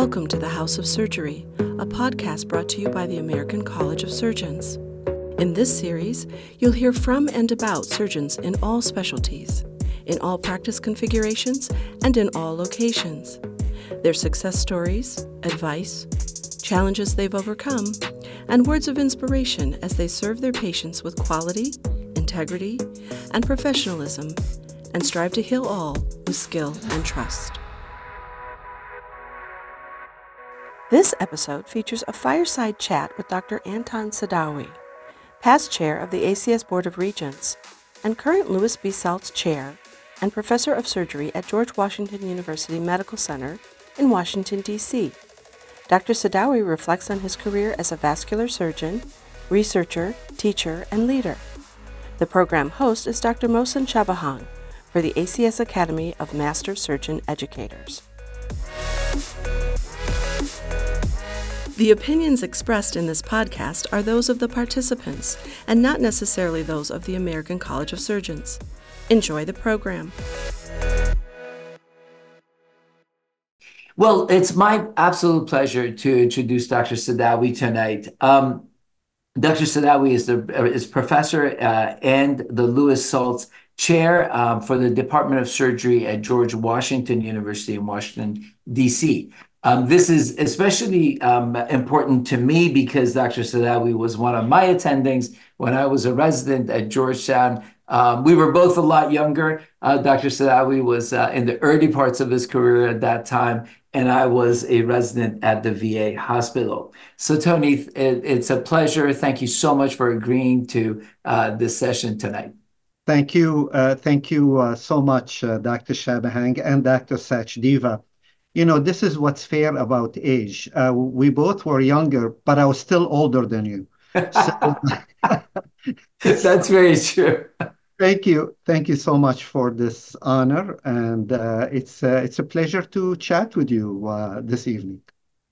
Welcome to the House of Surgery, a podcast brought to you by the American College of Surgeons. In this series, you'll hear from and about surgeons in all specialties, in all practice configurations, and in all locations. Their success stories, advice, challenges they've overcome, and words of inspiration as they serve their patients with quality, integrity, and professionalism, and strive to heal all with skill and trust. This episode features a fireside chat with Dr. Anton Sidawy, past chair of the ACS Board of Regents and current Lewis B. Saltz Chair and Professor of Surgery at George Washington University Medical Center in Washington, D.C. Dr. Sidawy reflects on his career as a vascular surgeon, researcher, teacher, and leader. The program host is Dr. Mohsen Shabahang for the ACS Academy of Master Surgeon Educators. The opinions expressed in this podcast are those of the participants and not necessarily those of the American College of Surgeons. Enjoy the program. Well, it's my absolute pleasure to introduce Dr. Sidawy tonight. Um, Dr. Sidawy is the is professor uh, and the Lewis Saltz Chair um, for the Department of Surgery at George Washington University in Washington, D.C. Um, this is especially um, important to me because Dr. Sidawy was one of my attendings when I was a resident at Georgetown. Um, we were both a lot younger. Uh, Dr. Sidawy was uh, in the early parts of his career at that time, and I was a resident at the VA hospital. So, Tony, it, it's a pleasure. Thank you so much for agreeing to uh, this session tonight. Thank you. Uh, thank you uh, so much, uh, Dr. Shabahang and Dr. Sachdeva you know, this is what's fair about age. Uh, we both were younger, but I was still older than you. So, That's very true. Thank you, thank you so much for this honor, and uh, it's uh, it's a pleasure to chat with you uh, this evening.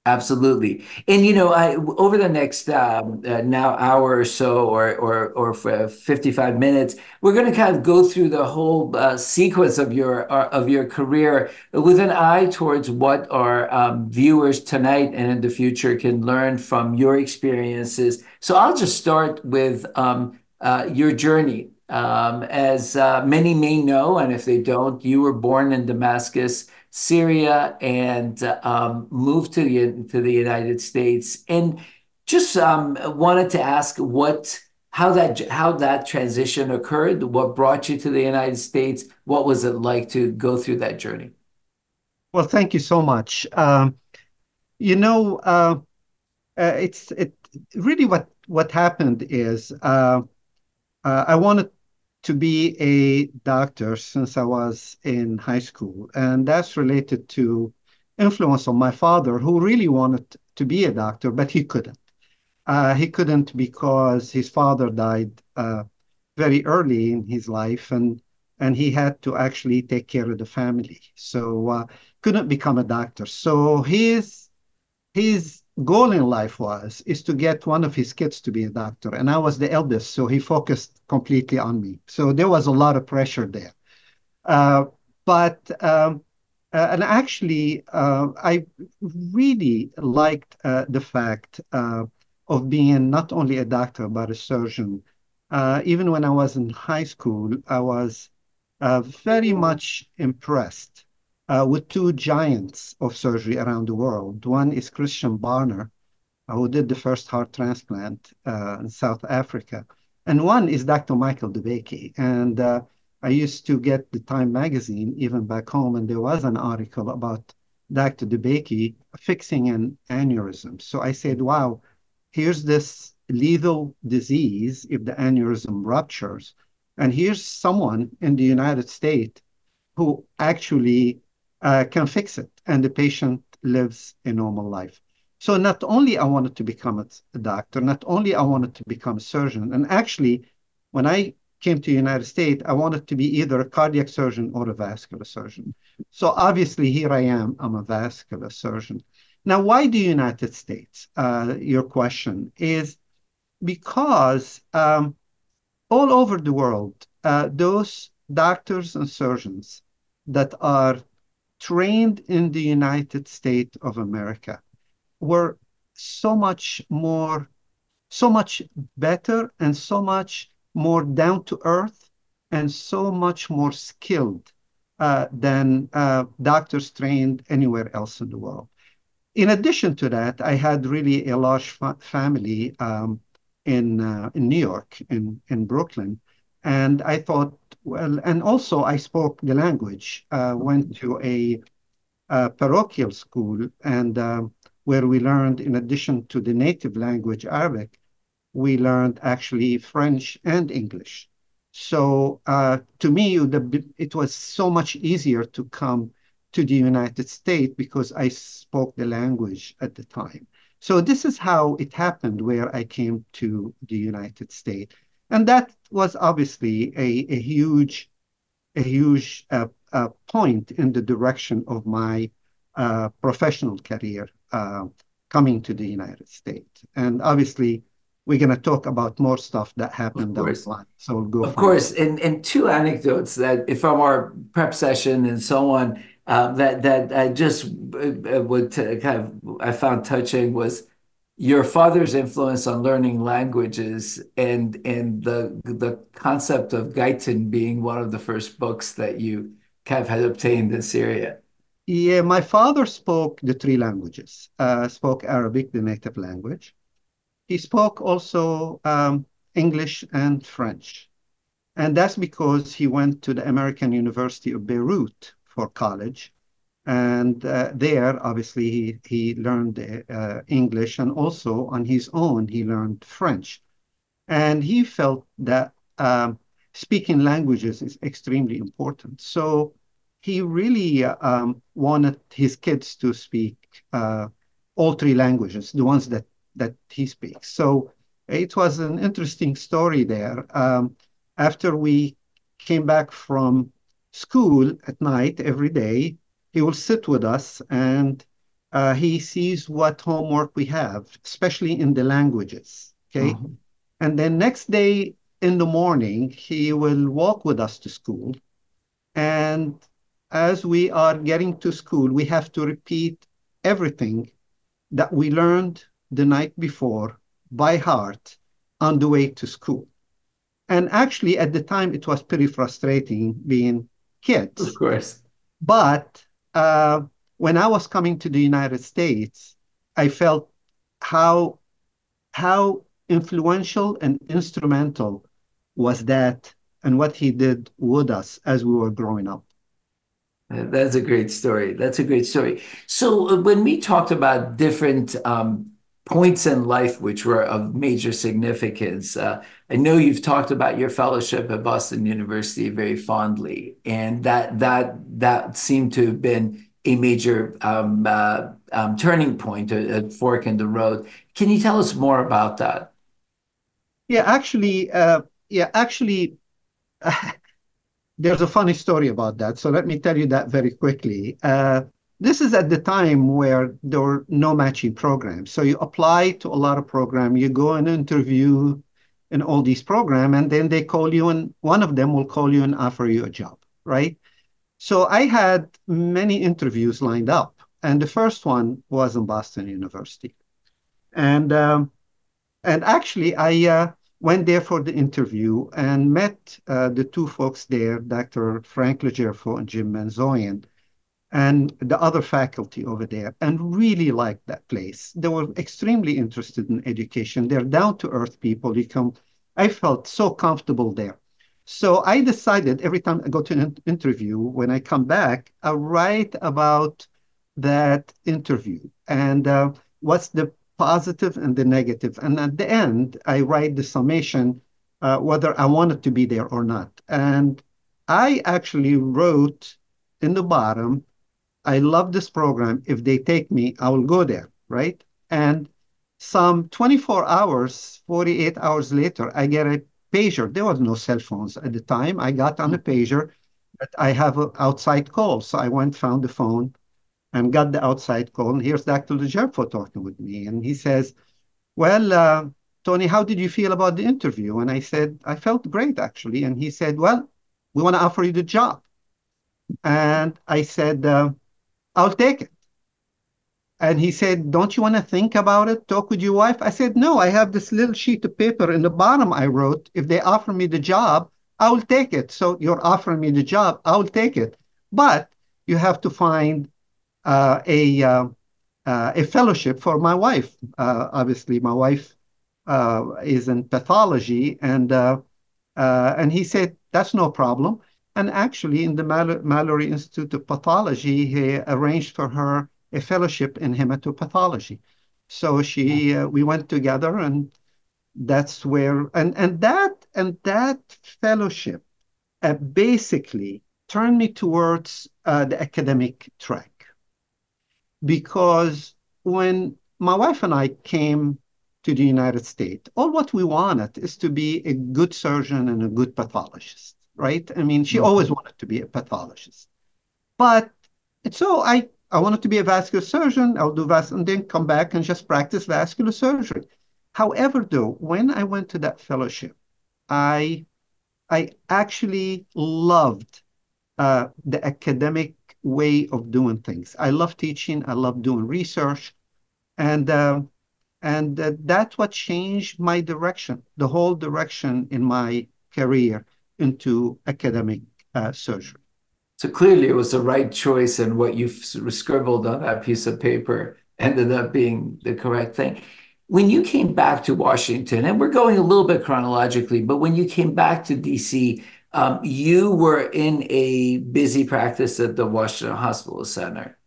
Absolutely. And you know, I over the next um, uh, now hour or so, or or or for 55 minutes, we're going to kind of go through the whole uh, sequence of your uh, of your career with an eye towards what our um, viewers tonight and in the future can learn from your experiences. So I'll just start with um, uh, your journey. Um, as uh, many may know, and if they don't, you were born in Damascus. Syria and um, moved to the to the United States, and just um, wanted to ask what how that how that transition occurred, what brought you to the United States, what was it like to go through that journey? Well, thank you so much. Um, you know, uh, uh, it's it really what what happened is uh, uh I wanted to be a doctor since I was in high school. And that's related to influence on my father, who really wanted to be a doctor, but he couldn't. Uh, he couldn't because his father died uh, very early in his life, and and he had to actually take care of the family, so uh, couldn't become a doctor. So his his goal in life was is to get one of his kids to be a doctor and i was the eldest so he focused completely on me. So there was a lot of pressure there. Uh, but um, uh, and actually uh, i really liked uh, the fact uh, of being not only a doctor but a surgeon. Uh, even when i was in high school i was very much impressed with two giants of surgery around the world. One is Christian Barnard, uh, who did the first heart transplant uh, in South Africa, and one is Dr. Michael DeBakey. And uh, I used to get the Time magazine even back home, and there was an article about Dr. DeBakey fixing an aneurysm. So I said, wow, here's this lethal disease if the aneurysm ruptures. And here's someone in the United States who actually uh, can fix it and the patient lives a normal life. So not only I wanted to become a, doctor, not only I wanted to become a surgeon, and actually when I came to the United States, I wanted to be either a cardiac surgeon or a vascular surgeon. So obviously here I am, I'm a vascular surgeon. Now, why the United States? Uh, your question is because um, all over the world, uh, those doctors and surgeons that are trained in the United States of America were so much more, so much better and so much more down to earth and so much more skilled uh, than uh, doctors trained anywhere else in the world. In addition to that, I had really a large fa family um, in uh, in New York, in in Brooklyn, and I thought, well, and also I spoke the language. Uh, went to a, a, parochial school, and uh, where we learned, in addition to the native language Arabic, we learned actually French and English. So uh, to me, it was so much easier to come to the United States because I spoke the language at the time. So this is how it happened where I came to the United States. And that was obviously a, a huge, a huge uh, uh, point in the direction of my uh, professional career uh, coming to the United States. And obviously, we're going to talk about more stuff that happened down the line. So we'll go. Of course, and and two anecdotes that from our prep session and so on uh, that that I just uh, would kind of I found touching was your father's influence on learning languages and and the the concept of Guyton being one of the first books that you kind of had obtained in Syria. Yeah, my father spoke the three languages. Uh, spoke Arabic, the native language he spoke also um, English and French. And that's because he went to the American University of Beirut for college. And uh, there, obviously, he, he learned uh, English and also on his own, he learned French. And he felt that um, speaking languages is extremely important. So he really um, wanted his kids to speak uh, all three languages, the ones that that he speaks. So it was an interesting story there. Um, after we came back from school at night every day, he will sit with us and uh, he sees what homework we have, especially in the languages. Okay. Mm-hmm. And then next day in the morning, he will walk with us to school. And as we are getting to school, we have to repeat everything that we learned the night before by heart on the way to school. And actually, at the time, it was pretty frustrating being kids. Of course. But uh, when I was coming to the United States, I felt how how influential and instrumental was that and what he did with us as we were growing up. That's a great story. That's a great story. So uh, when we talked about different um, points in life which were of major significance. Uh, I know you've talked about your fellowship at Boston University very fondly, and that that that seemed to have been a major um, uh, um, turning point, a, a, fork in the road. Can you tell us more about that? Yeah, actually, uh, yeah, actually, there's a funny story about that. So let me tell you that very quickly. Uh, this is at the time where there were no matching programs. So you apply to a lot of program, you go and interview in all these program, and then they call you, and one of them will call you and offer you a job, right? So I had many interviews lined up, and the first one was in Boston University, and um, and actually I uh, went there for the interview and met uh, the two folks there, Dr. Frank LoGerfo and Jim Menzoian and the other faculty over there and really liked that place. They were extremely interested in education. They're down to earth people. You come, I felt so comfortable there. So I decided every time I go to an interview, when I come back, I write about that interview and uh, what's the positive and the negative. And at the end, I write the summation uh, whether I wanted to be there or not. And I actually wrote in the bottom I love this program. If they take me, I will go there, right? And some 24 hours, 48 hours later, I get a pager. There was no cell phones at the time. I got on a pager, but I have an outside call. So I went, found the phone, and got the outside call. And here's Dr. LoGerfo talking with me. And he says, Well, uh, Tony, how did you feel about the interview? And I said, I felt great, actually. And he said, Well, we want to offer you the job. And I said, uh, I'll take it. And he said, Don't you want to think about it? Talk with your wife? I said, No, I have this little sheet of paper in the bottom I wrote. If they offer me the job, I will take it. So you're offering me the job, I will take it. But you have to find uh, a, uh, uh, a fellowship for my wife. Uh, obviously, my wife uh, is in pathology. And, uh, and he said, That's no problem. And actually, in the Mallory Institute of Pathology, he arranged for her a fellowship in hematopathology. So she, uh, we went together, and that's where, and and that and that fellowship, uh, basically turned me towards uh, the academic track, because when my wife and I came to the United States, all what we wanted is to be a good surgeon and a good pathologist, right? I mean, she mm-hmm. always wanted to be a pathologist, but so I I wanted to be a vascular surgeon. I'll do vascular and then come back and just practice vascular surgery. However, though, when I went to that fellowship, I I actually loved uh, the academic way of doing things. I love teaching. I love doing research, and uh, and uh, that's what changed my direction, the whole direction in my career into academic uh, surgery. So clearly, it was the right choice, and what you scribbled on that piece of paper ended up being the correct thing. When you came back to Washington, and we're going a little bit chronologically, but when you came back to DC, um, you were in a busy practice at the Washington Hospital Center.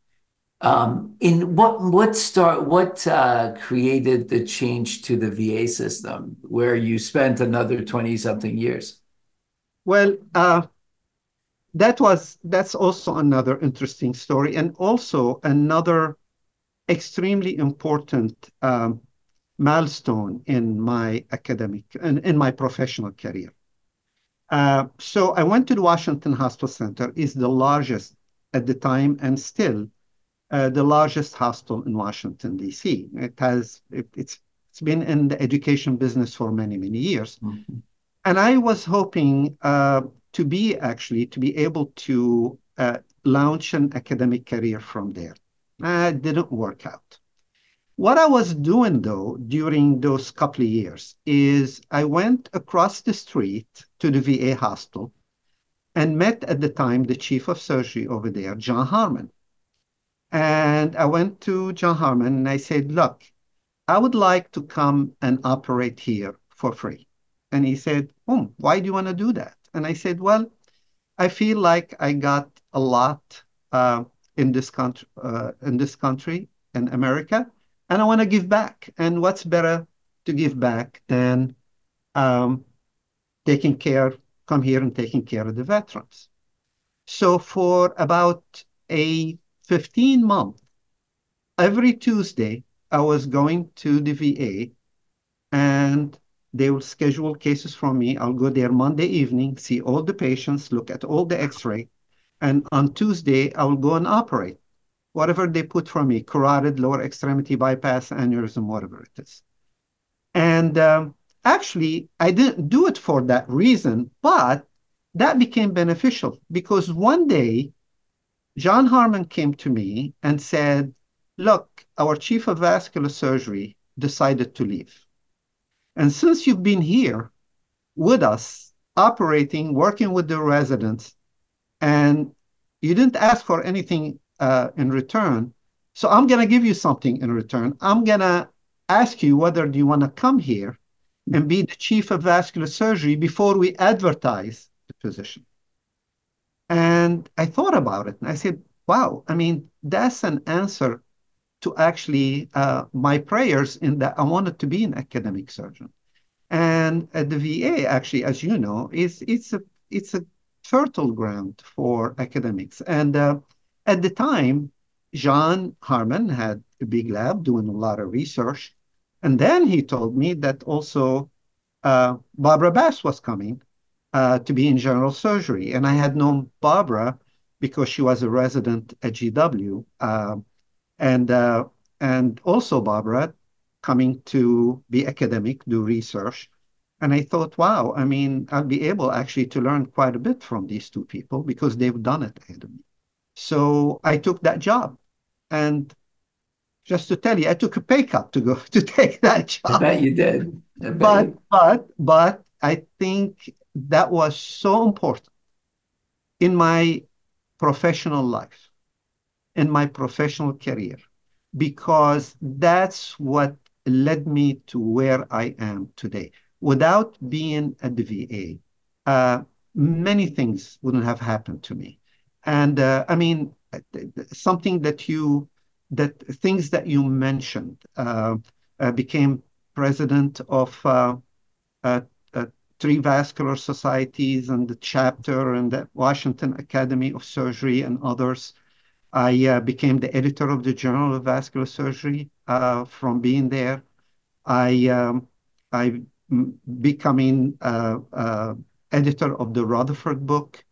Um, in what what start what uh, created the change to the VA system, where you spent another twenty something years? Well, uh, that was that's also another interesting story and also another extremely important um, milestone in my academic and in, in my professional career. Uh, so I went to the Washington Hospital Center, is the largest at the time and still uh, the largest hospital in Washington D.C. It has it, it's it's been in the education business for many many years, mm-hmm. And I was hoping uh, to be actually to be able to uh, launch an academic career from there. Uh, it didn't work out. What I was doing though during those couple of years is I went across the street to the VA hospital and met at the time the chief of surgery over there, John Harmon. And I went to John Harmon and I said, Look, I would like to come and operate here for free. And he said, Oh, why do you want to do that? And I said, well, I feel like I got a lot uh, in this country, uh, in this country, in America, and I want to give back. And what's better to give back than um, taking care, come here and taking care of the veterans. So for about a 15 month, every Tuesday, I was going to the VA and they will schedule cases from me. I'll go there Monday evening, see all the patients, look at all the x-ray. And on Tuesday, I will go and operate whatever they put for me, carotid, lower extremity bypass, aneurysm, whatever it is. And um, actually, I didn't do it for that reason, but that became beneficial because one day, John Harmon came to me and said, look, our chief of vascular surgery decided to leave. And since you've been here with us, operating, working with the residents, and you didn't ask for anything uh, in return, so I'm going to give you something in return. I'm going to ask you whether do you want to come here and be the chief of vascular surgery before we advertise the position. And I thought about it and I said, wow, I mean, that's an answer to actually uh, my prayers in that I wanted to be an academic surgeon. And at the VA, actually, as you know, is it's a it's a fertile ground for academics. And uh, at the time, John Harmon had a big lab doing a lot of research. And then he told me that also uh, Barbara Bass was coming uh, to be in general surgery. And I had known Barbara because she was a resident at GW. And uh, and also Barbara coming to be academic, do research. And I thought, wow, I mean, I'll be able actually to learn quite a bit from these two people because they've done it ahead of me. So I took that job. And just to tell you, I took a pay cut to go to take that job. I bet you did. Bet but you. but but I think that was so important in my professional life, in my professional career, because that's what led me to where I am today. Without being at the VA, uh, many things wouldn't have happened to me. And uh, I mean, something that you, that things that you mentioned, uh, uh became president of uh, uh, three vascular societies and the chapter and the Washington Academy of Surgery and others. I uh, became the editor of the Journal of Vascular Surgery uh, from being there. I um, I becoming uh, uh, editor of the Rutherford book.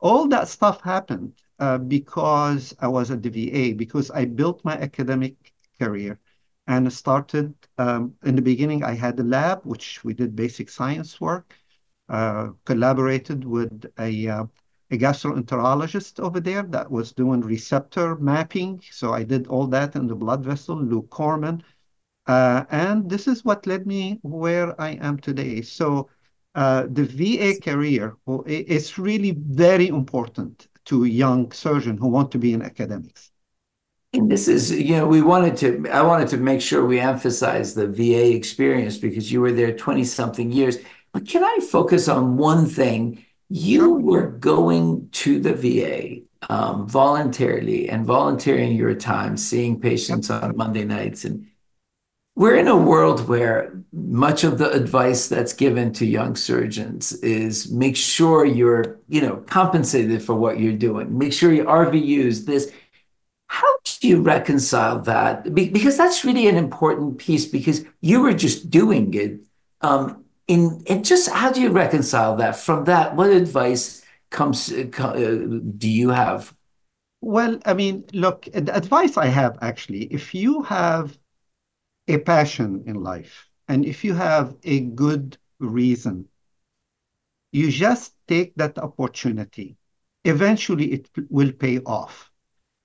All that stuff happened uh, because I was at the VA because I built my academic career and started um, in the beginning. I had a lab which we did basic science work. Uh, collaborated with a a gastroenterologist over there that was doing receptor mapping. So I did all that in the blood vessel, Luke Corman. Uh, and this is what led me where I am today. So uh, the VA career is really very important to young surgeons who want to be in academics. And this is, you know, we wanted to, I wanted to make sure we emphasize the VA experience because you were there 20 something years. But can I focus on one thing? You were going to the VA um, voluntarily and volunteering your time, seeing patients on Monday nights. And we're in a world where much of the advice that's given to young surgeons is make sure you're, you know, compensated for what you're doing. Make sure your RVUs, this. How do you reconcile that? Because that's really an important piece because you were just doing it. Um, in and just how do you reconcile that? From that what advice comes uh, do you have? Well i mean look the advice i have actually if you have a passion in life and if you have a good reason you just take that opportunity. Eventually it will pay off.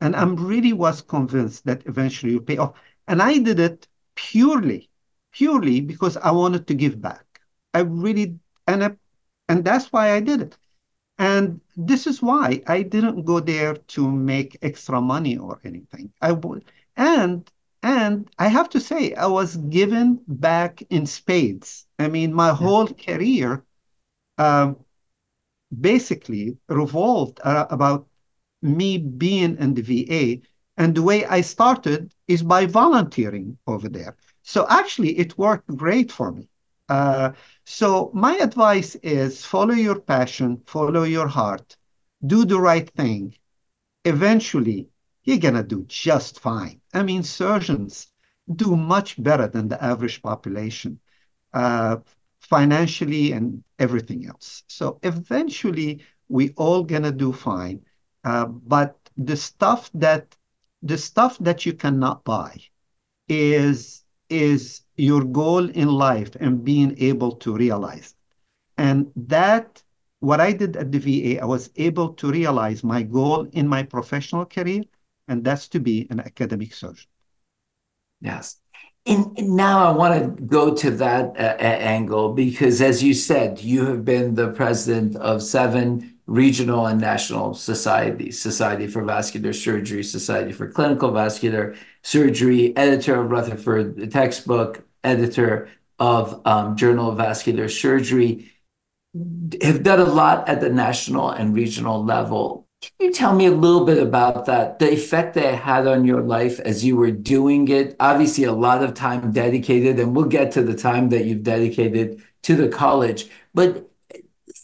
And i'm really was convinced that eventually will pay off. And i did it purely purely because i wanted to give back I really and I, and that's why I did it. And this is why I didn't go there to make extra money or anything. I and and I have to say I was given back in spades. I mean, my whole career um, basically revolved uh, about me being in the VA. And the way I started is by volunteering over there. So actually, it worked great for me. Uh, so my advice is follow your passion, follow your heart, do the right thing. Eventually, you're gonna do just fine. I mean, surgeons do much better than the average population, uh, financially and everything else. So eventually, we all gonna do fine. Uh, but the stuff that the stuff that you cannot buy is is your goal in life and being able to realize. And that, what I did at the VA, I was able to realize my goal in my professional career, and that's to be an academic surgeon. Yes. And, now I want to go to that uh, angle because, as you said, you have been the president of seven regional and national societies Society for Vascular Surgery, Society for Clinical Vascular Surgery, editor of Rutherford textbook, editor of um, Journal of Vascular Surgery, have done a lot at the national and regional level. Can you tell me a little bit about that, the effect that it had on your life as you were doing it? Obviously, a lot of time dedicated, and we'll get to the time that you've dedicated to the college. But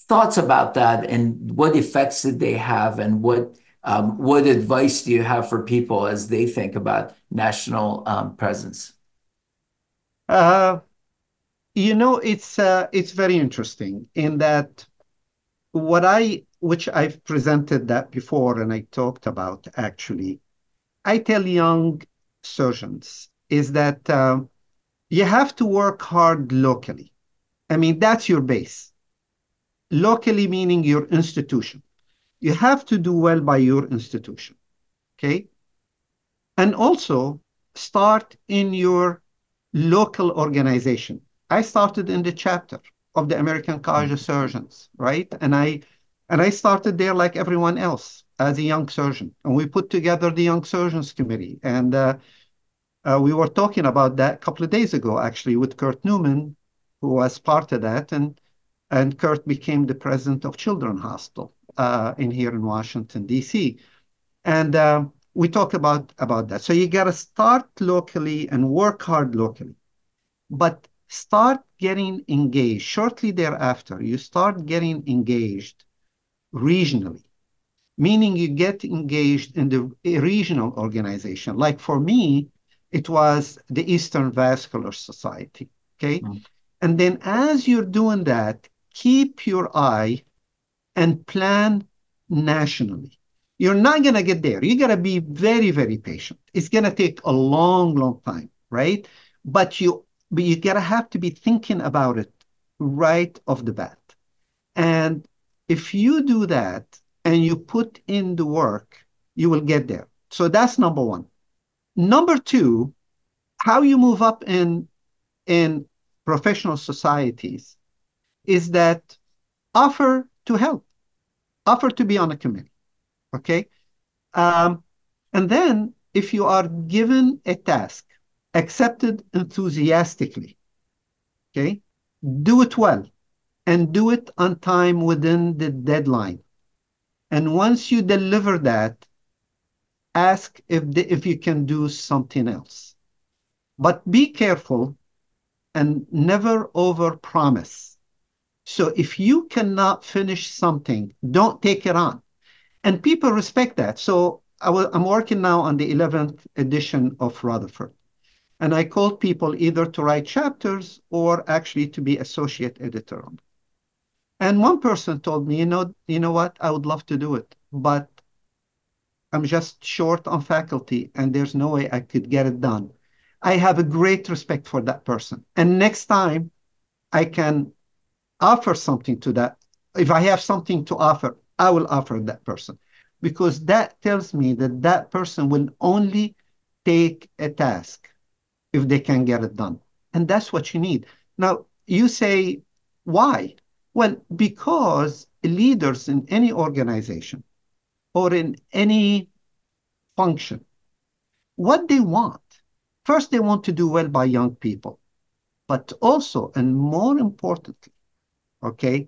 thoughts about that and what effects did they have, and what um, what advice do you have for people as they think about national um, presence? Uh, you know, it's uh, it's very interesting in that what I which I've presented that before and I talked about actually, I tell young surgeons is that uh, you have to work hard locally. I mean, that's your base. Locally meaning your institution. You have to do well by your institution. Okay. And also start in your local organization. I started in the chapter of the American College of Surgeons, right? And I and I started there like everyone else as a young surgeon. And we put together the Young Surgeons Committee. And uh, uh, we were talking about that a couple of days ago, actually, with Kurt Newman, who was part of that. And and Kurt became the president of Children's Hospital uh, in here in Washington, D.C. And uh, we talk about about that. So you got to start locally and work hard locally, but start getting engaged. Shortly thereafter, you start getting engaged regionally, meaning you get engaged in the regional organization. Like for me, it was the Eastern Vascular Society. Okay. Mm. And then as you're doing that, keep your eye and plan nationally. You're not going to get there. You got to be very, very patient. It's going to take a long, long time, right? But you, but you got to have to be thinking about it right off the bat. And if you do that and you put in the work, you will get there. So that's number one. Number two, how you move up in in professional societies is that offer to help, offer to be on a committee. Okay. Um, and then if you are given a task, accepted enthusiastically, okay, do it well and do it on time within the deadline. And once you deliver that, ask if, the, if you can do something else. But be careful and never over promise. So if you cannot finish something, don't take it on and people respect that. So I am working now on the 11th edition of Rutherford. And I called people either to write chapters or actually to be associate editor And one person told me, you know, you know what, I would love to do it, but I'm just short on faculty and there's no way I could get it done. I have a great respect for that person. And next time I can offer something to that, if I have something to offer, I will offer that person because that tells me that that person will only take a task if they can get it done. And that's what you need. Now, you say, why? Well, because leaders in any organization or in any function, what they want, first, they want to do well by young people, but also, and more importantly, okay,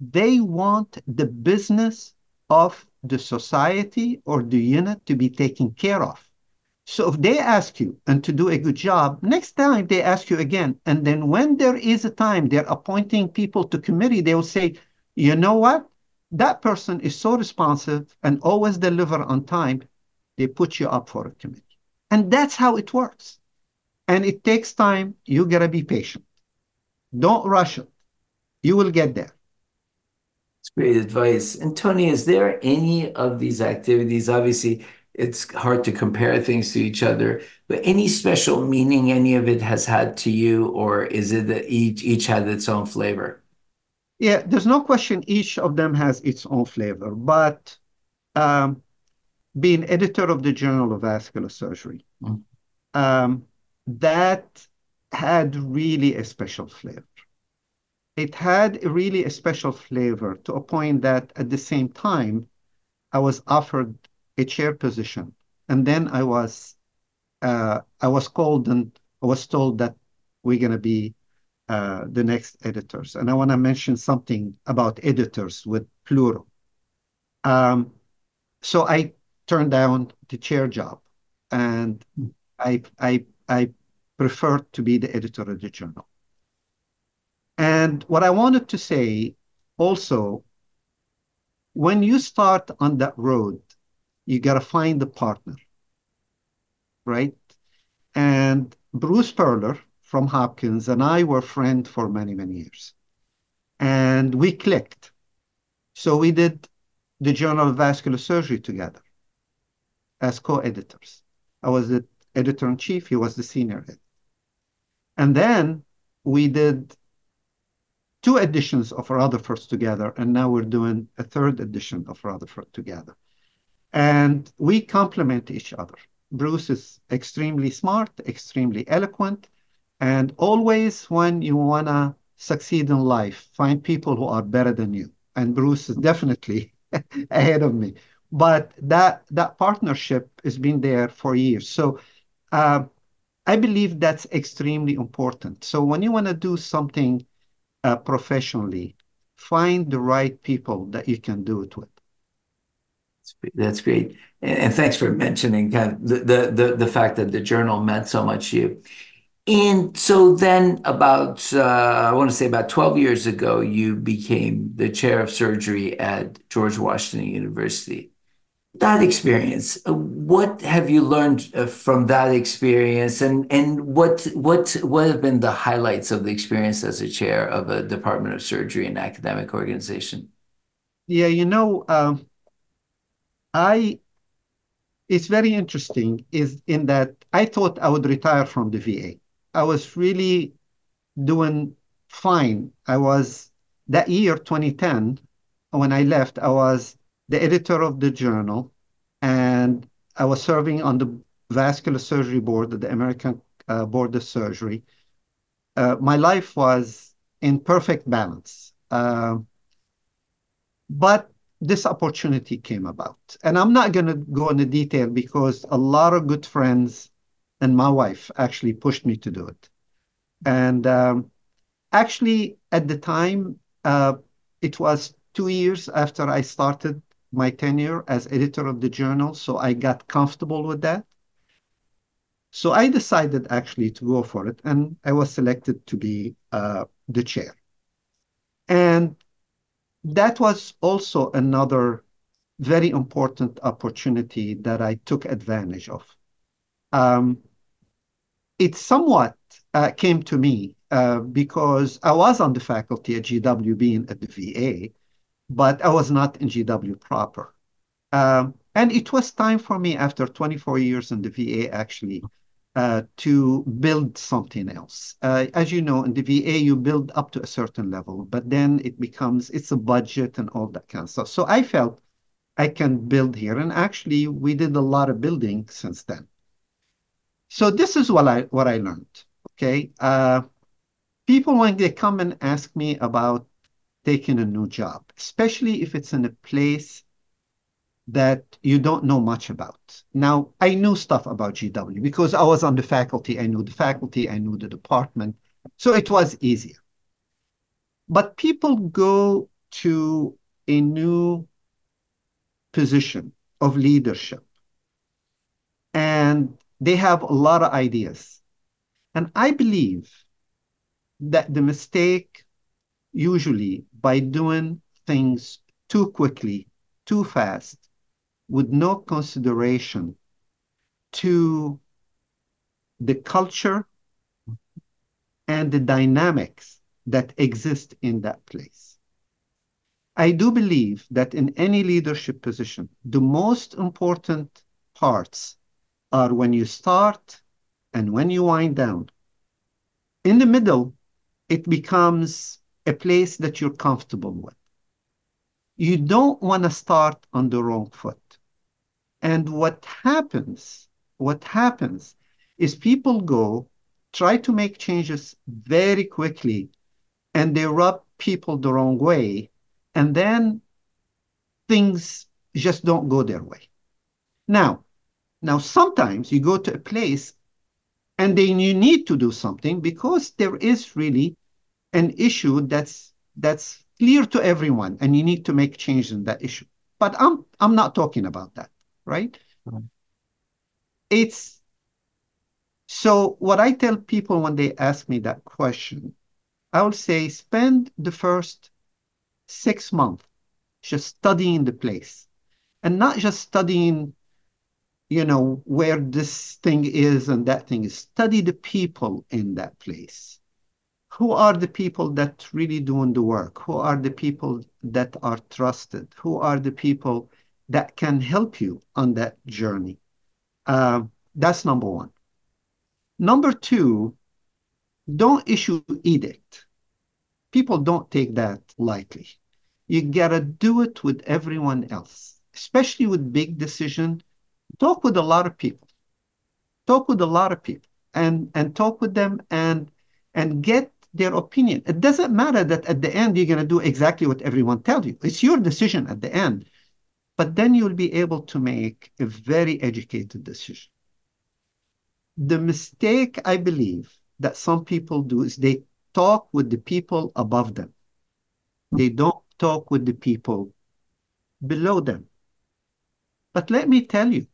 they want the business of the society or the unit to be taken care of. So if they ask you and to do a good job, next time they ask you again. And then when there is a time they're appointing people to committee, they will say, you know what? That person is so responsive and always deliver on time. They put you up for a committee. And that's how it works. And it takes time. You got to be patient. Don't rush it. You will get there. It's great advice. And Tony, is there any of these activities? Obviously, it's hard to compare things to each other, but any special meaning any of it has had to you, or is it that each each had its own flavor? Yeah, there's no question each of them has its own flavor, but um, being editor of the Journal of Vascular Surgery, mm. um, that had really a special flavor it had really a special flavor to a point that at the same time, I was offered a chair position. And then I was uh, I was called and I was told that we're going to be uh, the next editors. And I want to mention something about editors with plural. Um, so I turned down the chair job and I, I, I preferred to be the editor of the journal. And what I wanted to say also, when you start on that road, you got to find a partner, right? And Bruce Perler from Hopkins and I were friends for many, many years. And we clicked. So we did the Journal of Vascular Surgery together as co-editors. I was the editor-in-chief, he was the senior editor. And then we did two editions of Rutherford together, and now we're doing a third edition of Rutherford together. and we complement each other. Bruce is extremely smart, extremely eloquent, and always when you want to succeed in life, find people who are better than you. And Bruce is definitely ahead of me. But that that partnership has been there for years. So uh, I believe that's extremely important. So when you want to do something uh, professionally, find the right people that you can do it with. That's great. And, thanks for mentioning kind of the, the, the, the, fact that the journal meant so much to you. And so then about, uh, I want to say about 12 years ago, you became the chair of surgery at George Washington University. That experience, uh, what have you learned uh, from that experience and, and what, what, what have been the highlights of the experience as a chair of a Department of Surgery and academic organization? Yeah, you know, um, I it's very interesting is in that I thought I would retire from the VA. I was really doing fine. I was that year 2010 when I left, I was the editor of the journal and I was serving on the vascular surgery board of the American uh, Board of Surgery. Uh, my life was in perfect balance. Uh, but this opportunity came about. And I'm not going to go into detail because a lot of good friends and my wife actually pushed me to do it. And um, actually, at the time, uh, it was two years after I started my tenure as editor of the journal. So I got comfortable with that. So I decided actually to go for it. And I was selected to be uh, the chair. And that was also another very important opportunity that I took advantage of. Um, it somewhat uh, came to me uh, because I was on the faculty at GW being at the VA, but I was not in GW proper. Um, and it was time for me after 24 years in the VA actually uh, to build something else. Uh, as you know, in the VA, you build up to a certain level, but then it becomes, it's a budget and all that kind of stuff. So I felt I can build here. And actually, we did a lot of building since then. So this is what I, what I learned, okay? Uh, people, when they come and ask me about taking a new job, especially if it's in a place that you don't know much about. Now, I knew stuff about GW because I was on the faculty. I knew the faculty, I knew the department. So it was easier. But people go to a new position of leadership and they have a lot of ideas. And I believe that the mistake usually by doing things too quickly, too fast, with no consideration to the culture and the dynamics that exist in that place. I do believe that in any leadership position, the most important parts are when you start and when you wind down. In the middle, it becomes a place that you're comfortable with. You don't want to start on the wrong foot. And what happens, what happens is people go, try to make changes very quickly, and they rub people the wrong way. And then things just don't go their way. Now, now sometimes you go to a place and then you need to do something because there is really an issue that's that's clear to everyone and you need to make change in that issue. But I'm I'm not talking about that right? Mm-hmm. It's so what I tell people when they ask me that question, I will say spend the first six months just studying the place and not just studying, you know, where this thing is and that thing is. Study the people in that place. Who are the people that really doing the work? Who are the people that are trusted? Who are the people that can help you on that journey. Uh, that's number one. Number two, don't issue edict. People don't take that lightly. You gotta do it with everyone else. especially with big decision, talk with a lot of people. Talk with a lot of people and and talk with them and and get their opinion. It doesn't matter that at the end you're going to do exactly what everyone tells you. It's your decision at the end. But then you'll be able to make a very educated decision. The mistake I believe that some people do is they talk with the people above them. They don't talk with the people below them. But let me tell you,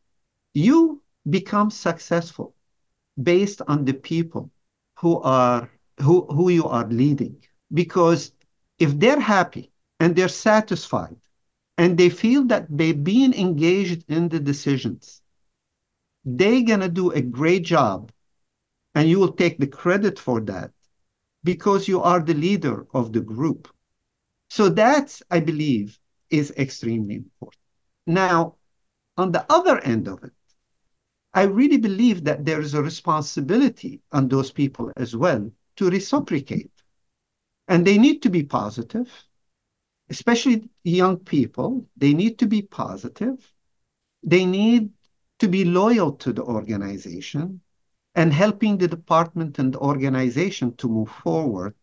you become successful based on the people who are who, who you are leading. Because if they're happy and they're satisfied and they feel that they've been engaged in the decisions, they're going to do a great job and you will take the credit for that because you are the leader of the group. So that's, I believe, is extremely important. Now, on the other end of it, I really believe that there is a responsibility on those people as well to reciprocate. And they need to be positive, especially young people. They need to be positive. They need to be loyal to the organization and helping the department and the organization to move forward.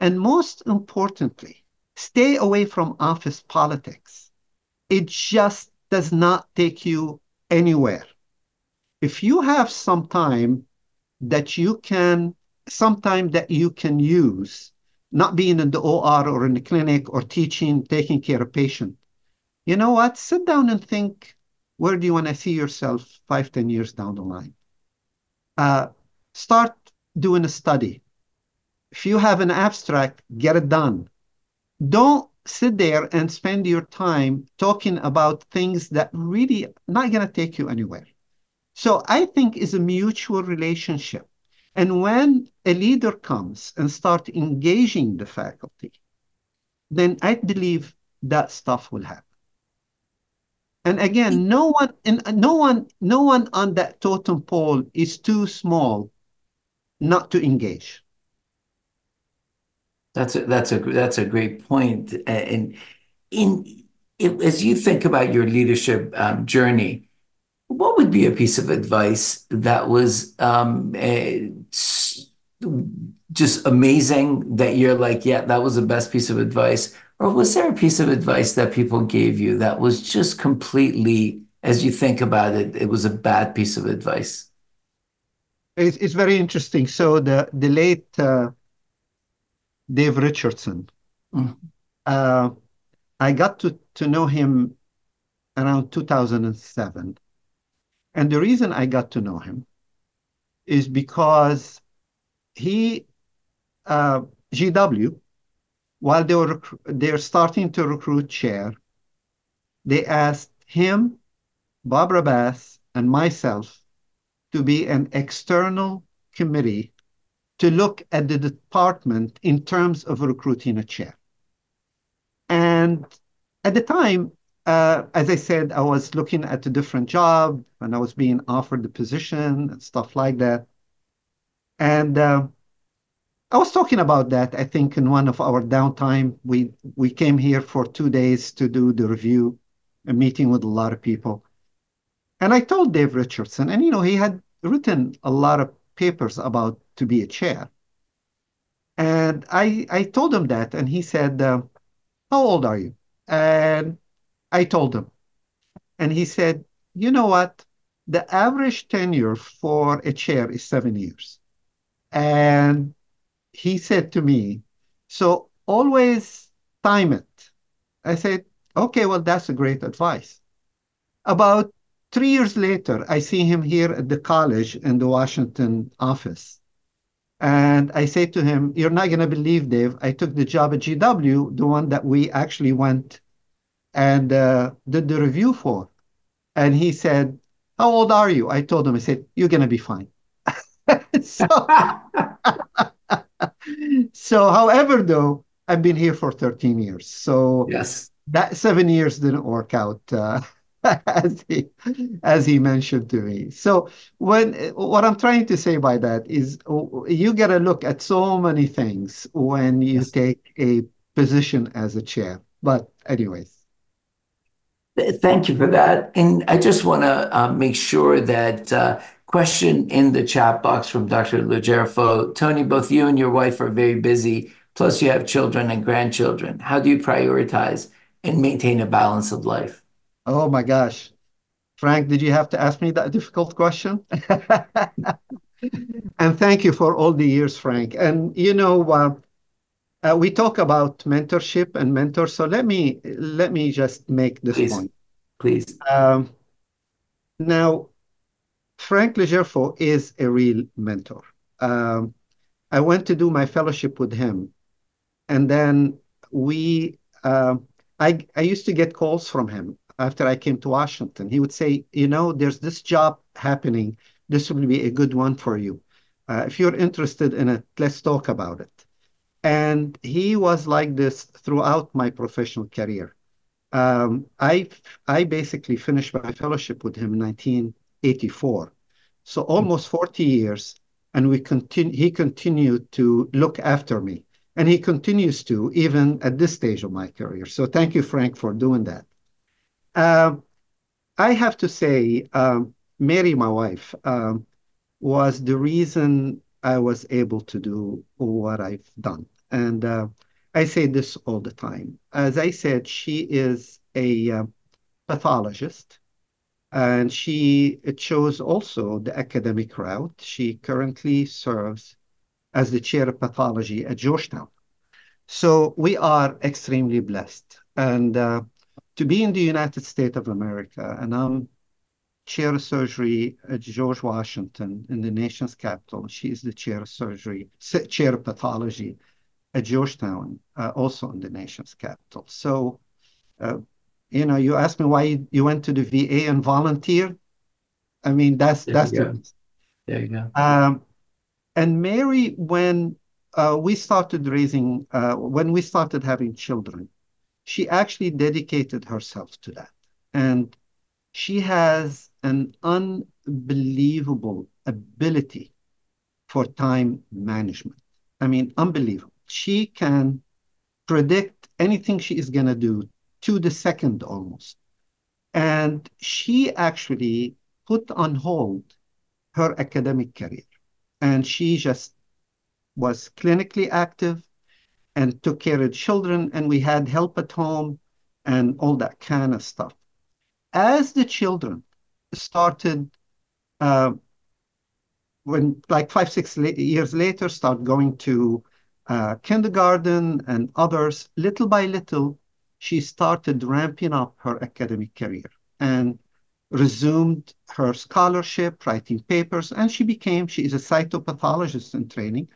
And most importantly, stay away from office politics. It just does not take you anywhere. If you have some time that you can sometime that you can use, not being in the OR or in the clinic or teaching, taking care of patient. You know what? Sit down and think, where do you want to see yourself five, ten years down the line? Uh, start doing a study. If you have an abstract, get it done. Don't sit there and spend your time talking about things that really not going to take you anywhere. So I think is a mutual relationship. And when a leader comes and start engaging the faculty, then I believe that stuff will happen. And again, no one, no one, no one on that totem pole is too small not to engage. That's a, that's a that's a great point. And in, in as you think about your leadership um, journey, what would be a piece of advice that was um, just amazing that you're like, yeah, that was the best piece of advice? Or was there a piece of advice that people gave you that was just completely, as you think about it, it was a bad piece of advice? It's, it's very interesting. So the the late uh, Dave Richardson, mm. uh, I got to to know him around 2007 and the reason I got to know him is because he, uh, GW, while they were they're starting to recruit chair, they asked him, Barbara Bass, and myself to be an external committee to look at the department in terms of recruiting a chair. And at the time, uh, as I said, I was looking at a different job and I was being offered the position and stuff like that. And uh, I was talking about that, I think, in one of our downtime. We we came here for two days to do the review, a meeting with a lot of people. And I told Dave Richardson, and you know, he had written a lot of papers about to be a chair. And I I told him that, and he said, uh, "How old are you?" And I told him. And he said, you know what? The average tenure for a chair is seven years. And he said to me, so always time it. I said, okay, well, that's a great advice. About three years later, I see him here at the college in the Washington office. And I say to him, You're not going to believe, Dave, I took the job at GW, the one that we actually went and uh, did the review for. And he said, How old are you? I told him, I said, You're going to be fine. so, so, however, though, I've been here for 13 years. So, yes, that seven years didn't work out. Uh, as he as he mentioned to me. So when what I'm trying to say by that is you got to look at so many things when you yes. take a position as a chair. But anyways, Thank you for that. And I just want to uh, make sure that uh, question in the chat box from Dr. LoGerfo. Tony, both you and your wife are very busy, plus you have children and grandchildren. How do you prioritize and maintain a balance of life? Oh my gosh. Frank, did you have to ask me that difficult question? and thank you for all the years, Frank. And you know, uh, we talk about mentorship and mentors. So let me let me just make this Please. point. Please. Um, now, Frank LoGerfo is a real mentor. Um, I went to do my fellowship with him, and then we. Uh, I I used to get calls from him after I came to Washington. He would say, you know, there's this job happening. This will be a good one for you. Uh, if you're interested in it, let's talk about it. And he was like this throughout my professional career. Um, I I basically finished my fellowship with him in 1984, so almost 40 years, and we continue. He continued to look after me, and he continues to even at this stage of my career. So thank you, Frank, for doing that. Uh, I have to say, um, Mary, my wife, um, was the reason I was able to do what I've done. And uh, I say this all the time. As I said, she is a uh, pathologist and she chose also the academic route. She currently serves as the chair of pathology at Georgetown. So we are extremely blessed. And uh, to be in the United States of America, and I'm chair of surgery at George Washington in the nation's capital. She is the chair of surgery, chair of pathology at Georgetown, uh, also in the nation's capital. So, uh, you know, you asked me why you went to the VA and volunteered. I mean, that's There that's the There you go. um, and Mary, when uh, we started raising, uh, when we started having children, she actually dedicated herself to that. And she has an unbelievable ability for time management. I mean, unbelievable. She can predict anything she is going to do to the second almost. And she actually put on hold her academic career. And she just was clinically active and took care of children. And we had help at home and all that kind of stuff. As the children started, uh, when like five, six la- years later, start going to uh, kindergarten and others, little by little, she started ramping up her academic career and resumed her scholarship, writing papers, and she became, she is a cytopathologist in training,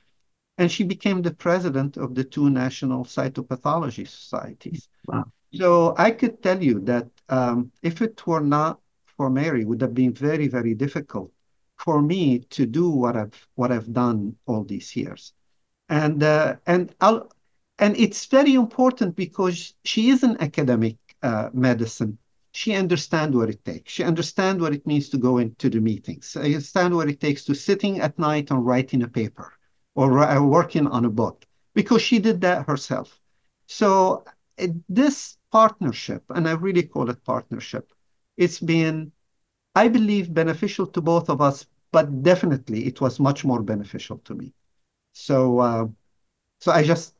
and she became the president of the two national cytopathology societies. Wow. So I could tell you that um, if it were not for Mary, it would have been very, very difficult for me to do what I've what I've done all these years. And uh, and I'll and it's very important because she is an academic uh, medicine. She understands what it takes. She understands what it means to go into the meetings. She understands what it takes to sitting at night and writing a paper or uh, working on a book because she did that herself. So uh, this partnership, and I really call it partnership, it's been, I believe, beneficial to both of us, but definitely it was much more beneficial to me. So, uh, so I just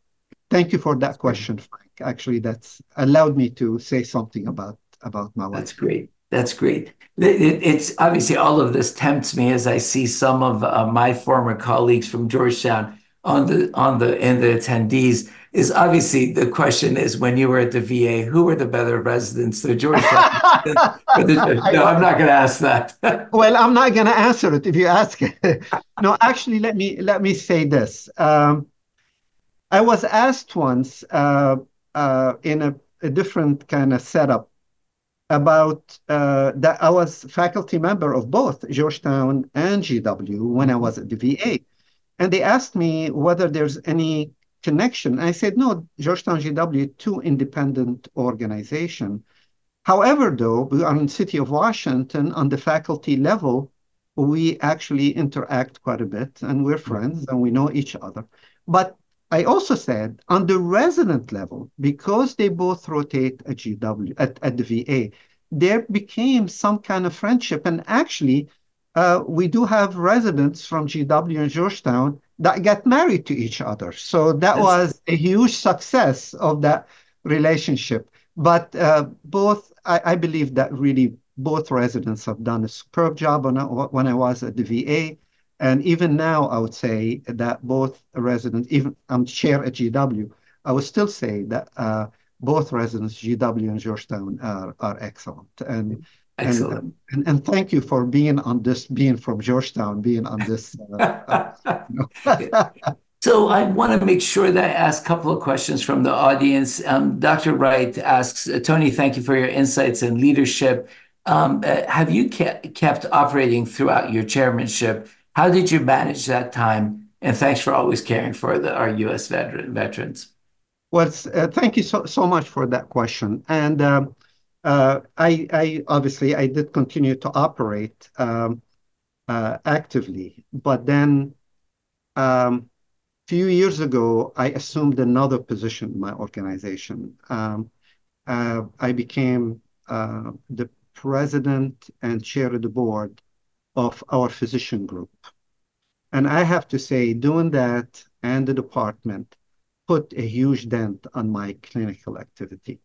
thank you for that question, Frank. Actually, that's allowed me to say something about about my That's great. That's great. It- it- It's obviously all of this tempts me as I see some of uh, my former colleagues from Georgetown on the on the and the attendees. Is obviously the question is when you were at the VA, who were the better residents, the Georgetown? or the- no, I'm not going to ask that. Well, I'm not going to answer it if you ask it. No, actually, let me let me say this. Um, I was asked once uh, uh, in a, a different kind of setup about uh, that I was faculty member of both Georgetown and GW when I was at the VA. And they asked me whether there's any connection. I said, no, Georgetown GW, two independent organization. However, though, we are in the city of Washington on the faculty level, we actually interact quite a bit and we're friends and we know each other. But I also said on the resident level, because they both rotate at GW at, at the VA, there became some kind of friendship. And actually, uh, we do have residents from GW and Georgetown that get married to each other. So that That's... was a huge success of that relationship. But uh, both, I, I, believe that really both residents have done a superb job when I, when I was at the VA. And even now, I would say that both residents, even I'm chair at GW, I would still say that uh, both residents, GW and Georgetown, are, are excellent. And Excellent. And, and, and, thank you for being on this, being from Georgetown, being on this. Uh, uh, so I want to make sure that I ask a couple of questions from the audience. Um, Dr. Wright asks, Tony, thank you for your insights and leadership. Um, uh, have you ke kept operating throughout your chairmanship? How did you manage that time? And thanks for always caring for the, our U.S. veteran, veterans. Well, uh, thank you so, so much for that question. And um, uh, I, I, obviously I did continue to operate um, uh, actively, but then a um, few years ago I assumed another position in my organization. Um, uh, I became uh, the president and chair of the board of our physician group, and I have to say, doing that and the department put a huge dent on my clinical activity.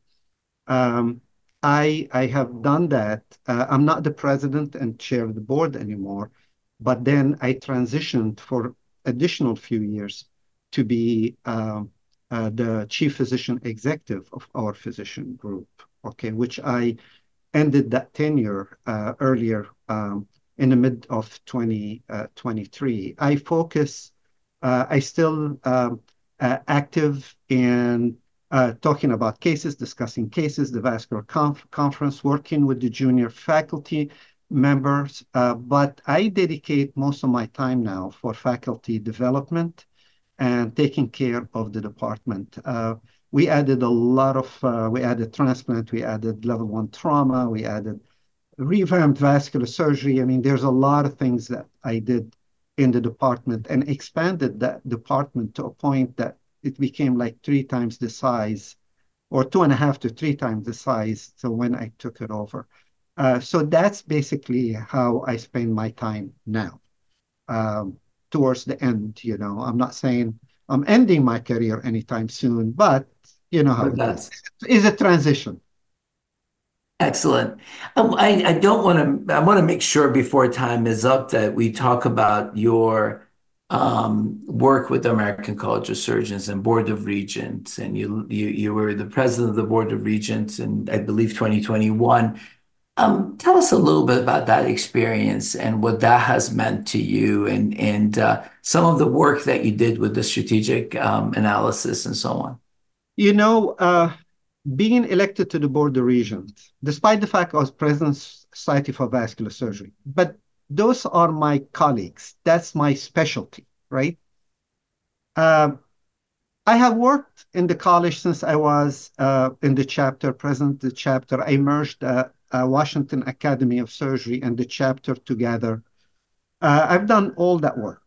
Um, I I have done that. Uh, I'm not the president and chair of the board anymore, but then I transitioned for additional few years to be uh, uh, the chief physician executive of our physician group. Okay, which I ended that tenure uh, earlier um, in the mid of 2023. Uh, I focus. Uh, I still um, active in uh, talking about cases, discussing cases, the vascular conf conference, working with the junior faculty members. Uh, but I dedicate most of my time now for faculty development and taking care of the department. Uh, we added a lot of, uh, we added transplant, we added level one trauma, we added revamped vascular surgery. I mean, there's a lot of things that I did in the department and expanded that department to a point that it became like three times the size or two and a half to three times the size. So when I took it over. Uh, so that's basically how I spend my time now. Um, towards the end, you know, I'm not saying I'm ending my career anytime soon, but you know how it is. It's a transition. Excellent. Um, I, I don't want to, I want to make sure before time is up that we talk about your um, work with the American College of Surgeons and Board of Regents, and you you you were the president of the Board of Regents in I believe 2021. Um, tell us a little bit about that experience and what that has meant to you, and and uh, some of the work that you did with the strategic um, analysis and so on. You know, uh, being elected to the Board of Regents, despite the fact I was president Society for Vascular Surgery, but those are my colleagues. That's my specialty, right? Uh, I have worked in the college since I was uh, in the chapter, present the chapter. I merged uh, uh, Washington Academy of Surgery and the chapter together. Uh, I've done all that work.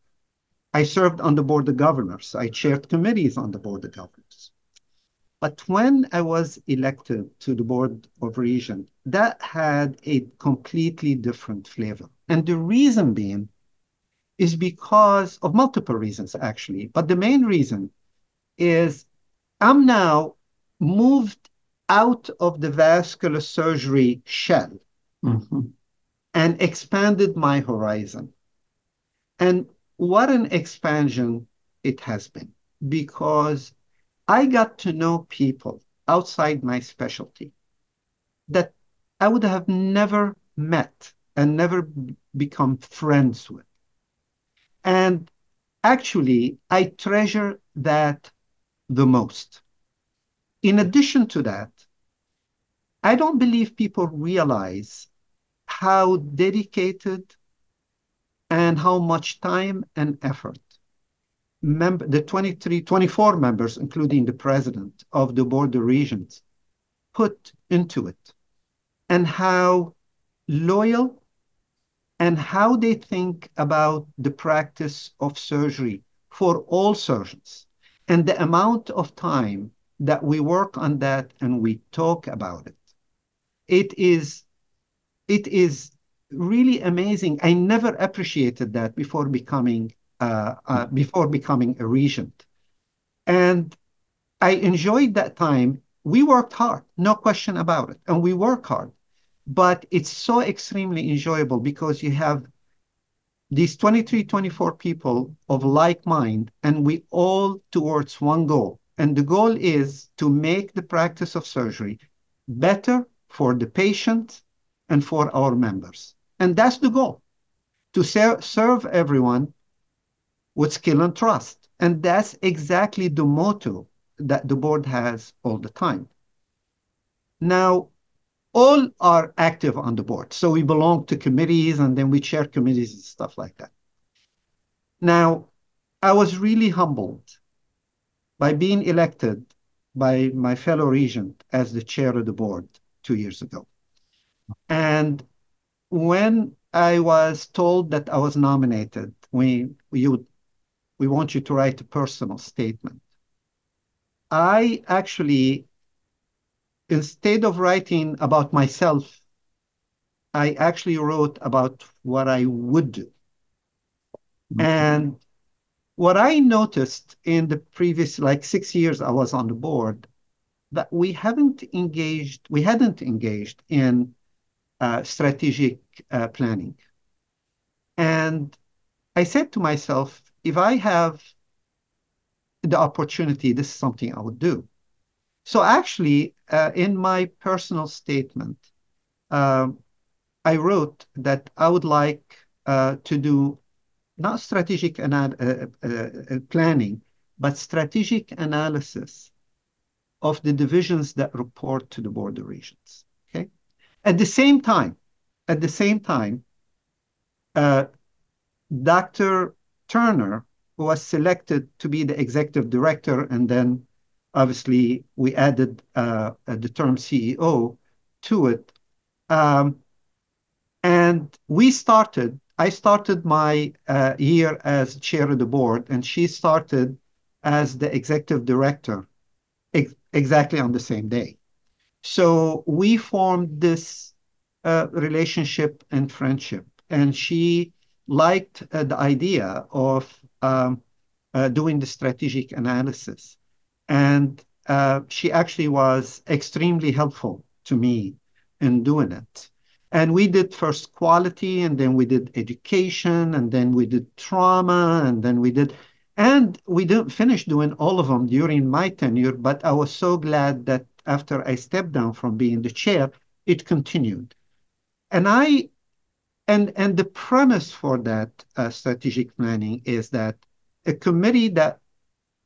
I served on the board of governors. I chaired committees on the board of governors. But when I was elected to the board of regents, that had a completely different flavor. And the reason being is because of multiple reasons, actually. But the main reason is I'm now moved out of the vascular surgery shell mm-hmm. and expanded my horizon. And what an expansion it has been because I got to know people outside my specialty that I would have never met and never become friends with. And actually, I treasure that the most. In addition to that, I don't believe people realize how dedicated and how much time and effort member, the 23, 24 members, including the president of the board of regents, put into it, and how loyal and how they think about the practice of surgery for all surgeons and the amount of time that we work on that and we talk about it. It is it is really amazing. I never appreciated that before becoming uh, uh, before becoming a regent, and I enjoyed that time. We worked hard, no question about it, and we work hard, but it's so extremely enjoyable because you have these 23, 24 people of like mind, and we all towards one goal. And the goal is to make the practice of surgery better for the patient and for our members. And that's the goal to ser- serve everyone with skill and trust. And that's exactly the motto that the board has all the time. Now, all are active on the board. So we belong to committees and then we chair committees and stuff like that. Now, I was really humbled by being elected by my fellow regent as the chair of the board two years ago. And when I was told that I was nominated, we, you, we want you to write a personal statement. I actually instead of writing about myself, I actually wrote about what I would do. Mm-hmm. And what I noticed in the previous like six years I was on the board, that we haven't engaged, we hadn't engaged in uh, strategic uh, planning. And I said to myself, if I have the opportunity, this is something I would do. So actually, uh, in my personal statement, uh, I wrote that I would like uh, to do not strategic uh, uh, uh, planning, but strategic analysis of the divisions that report to the board of regents. Okay. At the same time, at the same time, Dr. Turner who was selected to be the executive director and then obviously we added uh, the term CEO to it. Um, and we started, I started my uh, year as chair of the board, and she started as the executive director ex exactly on the same day. So we formed this uh, relationship and friendship, and she liked uh, the idea of um, uh, doing the strategic analysis. And uh, she actually was extremely helpful to me in doing it. And we did first quality, and then we did education, and then we did trauma, and then we did, and we didn't finish doing all of them during my tenure, but I was so glad that after I stepped down from being the chair, it continued. And I, and, and the premise for that uh, strategic planning is that a committee that,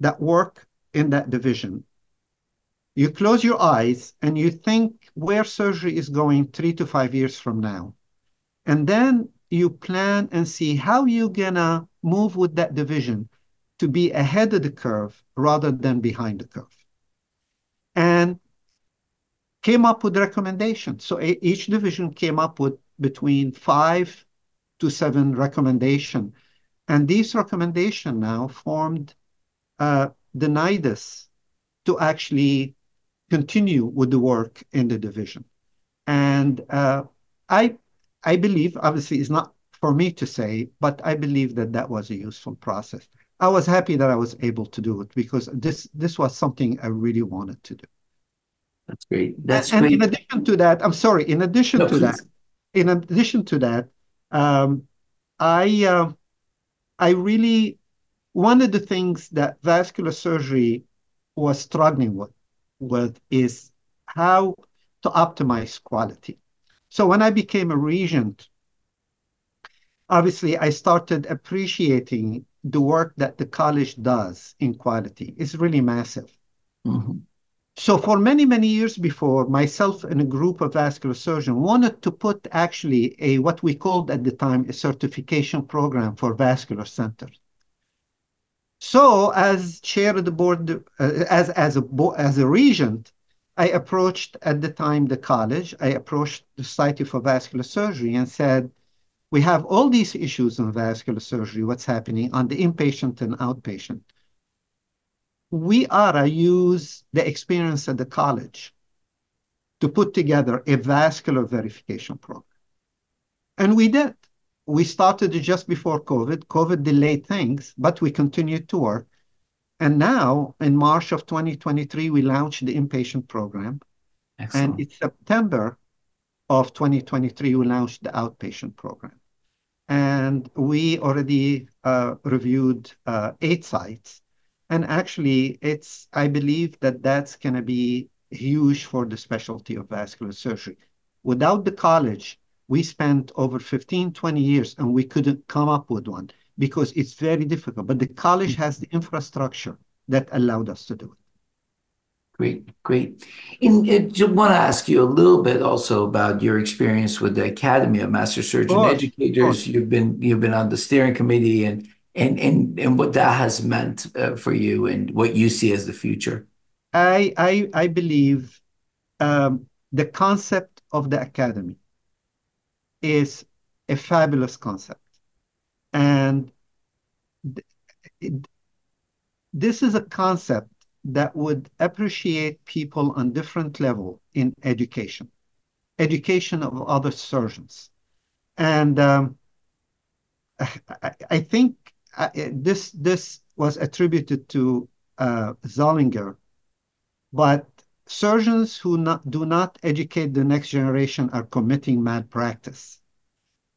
that work in that division. You close your eyes and you think where surgery is going three to five years from now. And then you plan and see how you're gonna move with that division to be ahead of the curve rather than behind the curve. And came up with recommendations. So each division came up with between five to seven recommendation. And these recommendations now formed uh, denied us to actually continue with the work in the division. And uh, I, I believe, obviously, it's not for me to say, but I believe that that was a useful process. I was happy that I was able to do it because this this was something I really wanted to do. That's great. That's and, great. And in addition to that, I'm sorry. In addition no, to please. that, in addition to that, um, I uh, I really one of the things that vascular surgery was struggling with, with is how to optimize quality. So when I became a regent, obviously I started appreciating the work that the college does in quality. It's really massive. Mm-hmm. So for many, many years before, myself and a group of vascular surgeons wanted to put actually a what we called at the time a certification program for vascular centers. So, as chair of the board, uh, as as a as a regent, I approached at the time the college. I approached the Society for Vascular Surgery and said, "We have all these issues in vascular surgery. What's happening on the inpatient and outpatient? We to use the experience at the college to put together a vascular verification program." And we did. We started just before COVID. COVID delayed things, but we continued to work. And now, in March of 2023, we launched the inpatient program. Excellent. And in September of 2023, we launched the outpatient program. And we already uh, reviewed uh, eight sites. And actually, it's I believe that that's going to be huge for the specialty of vascular surgery. Without the college, we spent over 15, 20 years and we couldn't come up with one because it's very difficult. But the college has the infrastructure that allowed us to do it. Great, great. And uh, I just want to ask you a little bit also about your experience with the Academy of Master Surgeon Educators. You've been you've been on the steering committee and and and and what that has meant uh, for you and what you see as the future. I I I believe um, the concept of the academy is a fabulous concept, and it, this is a concept that would appreciate people on different level in education, education of other surgeons, and um, I, I, think this this was attributed to uh, Zollinger, but surgeons who not, do not educate the next generation are committing malpractice,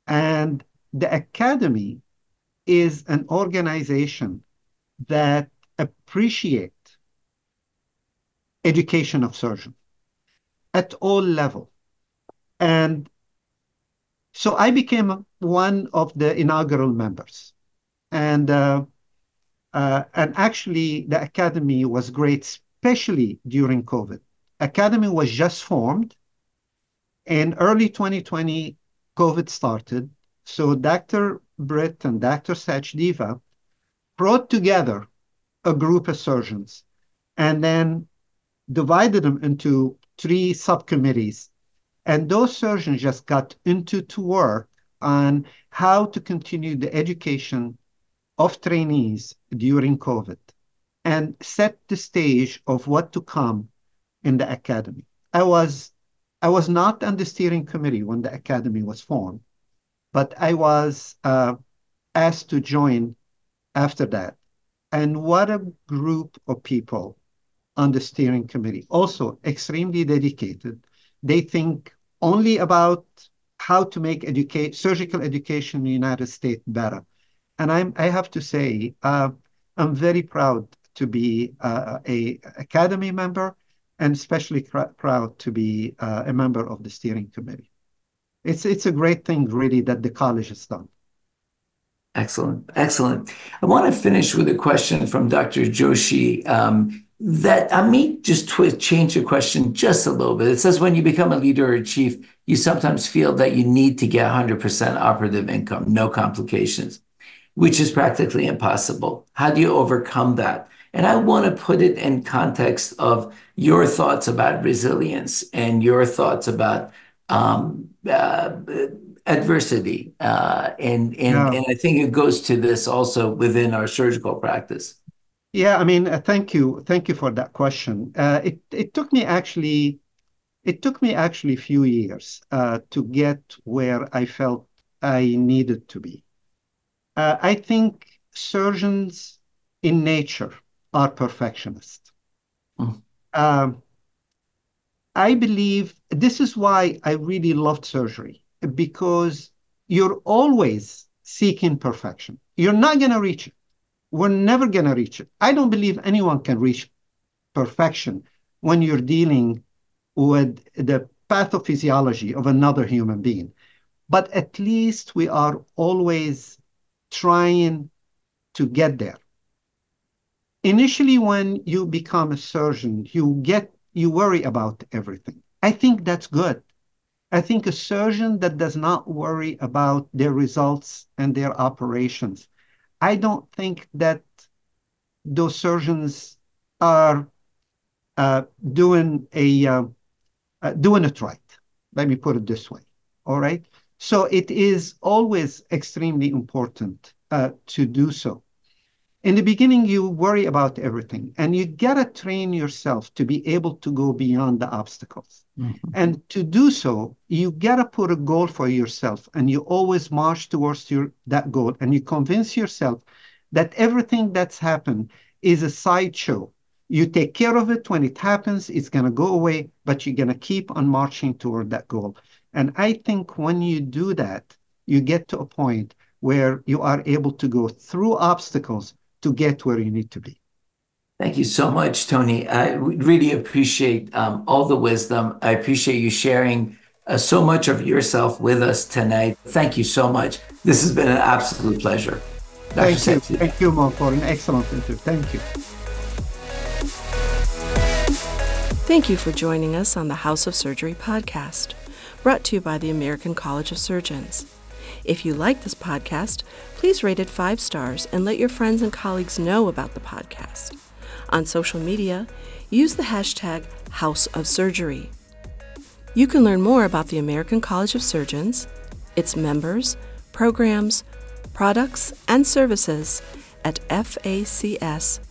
and the academy is an organization that appreciate education of surgeons at all level. And so I became one of the inaugural members. And uh, uh, and actually the academy was great, especially during COVID. Academy was just formed. In early 2020, COVID started. So Dr. Britt and Dr. Sachdeva brought together a group of surgeons and then divided them into three subcommittees. And those surgeons just got into to work on how to continue the education of trainees during COVID and set the stage of what to come in the academy. I was I was not on the steering committee when the academy was formed, but I was uh, asked to join after that. And what a group of people on the steering committee. Also, extremely dedicated. They think only about how to make surgical education in the United States better. And I'm, I have to say, uh, I'm very proud to be uh, a academy member and especially pr- proud to be uh, a member of the steering committee. It's, it's a great thing, really, that the college has done. Excellent. Excellent. I want to finish with a question from Dr. Joshi. Um, that I may just twist, change the question just a little bit. It says when you become a leader or a chief, you sometimes feel that you need to get 100% operative income, no complications, which is practically impossible. How do you overcome that? And I want to put it in context of your thoughts about resilience and your thoughts about um, uh, adversity. Uh, and and, yeah. and I think it goes to this also within our surgical practice. Yeah, I mean, uh, thank you, thank you for that question. Uh, it it took me actually, it took me actually a few years uh, to get where I felt I needed to be. Uh, I think surgeons in nature are perfectionists. Mm. Um, I believe this is why I really loved surgery because you're always seeking perfection. You're not going to reach it we're never going to reach it. I don't believe anyone can reach perfection when you're dealing with the pathophysiology of another human being. But at least we are always trying to get there. Initially, when you become a surgeon, you get you worry about everything. I think that's good. I think a surgeon that does not worry about their results and their operations I don't think that those surgeons are uh, doing a uh, uh, doing it right. Let me put it this way. All right. So it is always extremely important uh, to do so. in the beginning, you worry about everything, and you gotta train yourself to be able to go beyond the obstacles. Mm-hmm. And to do so, you gotta put a goal for yourself, and you always march towards your that goal, and you convince yourself that everything that's happened is a sideshow. You take care of it when it happens, it's gonna go away, but you're gonna keep on marching toward that goal. And I think when you do that, you get to a point where you are able to go through obstacles to get where you need to be. Thank you so much, Tony. I really appreciate um, all the wisdom. I appreciate you sharing uh, so much of yourself with us tonight. Thank you so much. This has been an absolute pleasure. Dr. Thank you. Thank you, Mo, for an excellent interview. Thank you. Thank you for joining us on the House of Surgery podcast, brought to you by the American College of Surgeons. If you like this podcast, please rate it five stars and let your friends and colleagues know about the podcast. On social media, use the hashtag House of Surgery. You can learn more about the American College of Surgeons, its members, programs, products, and services at facs.org.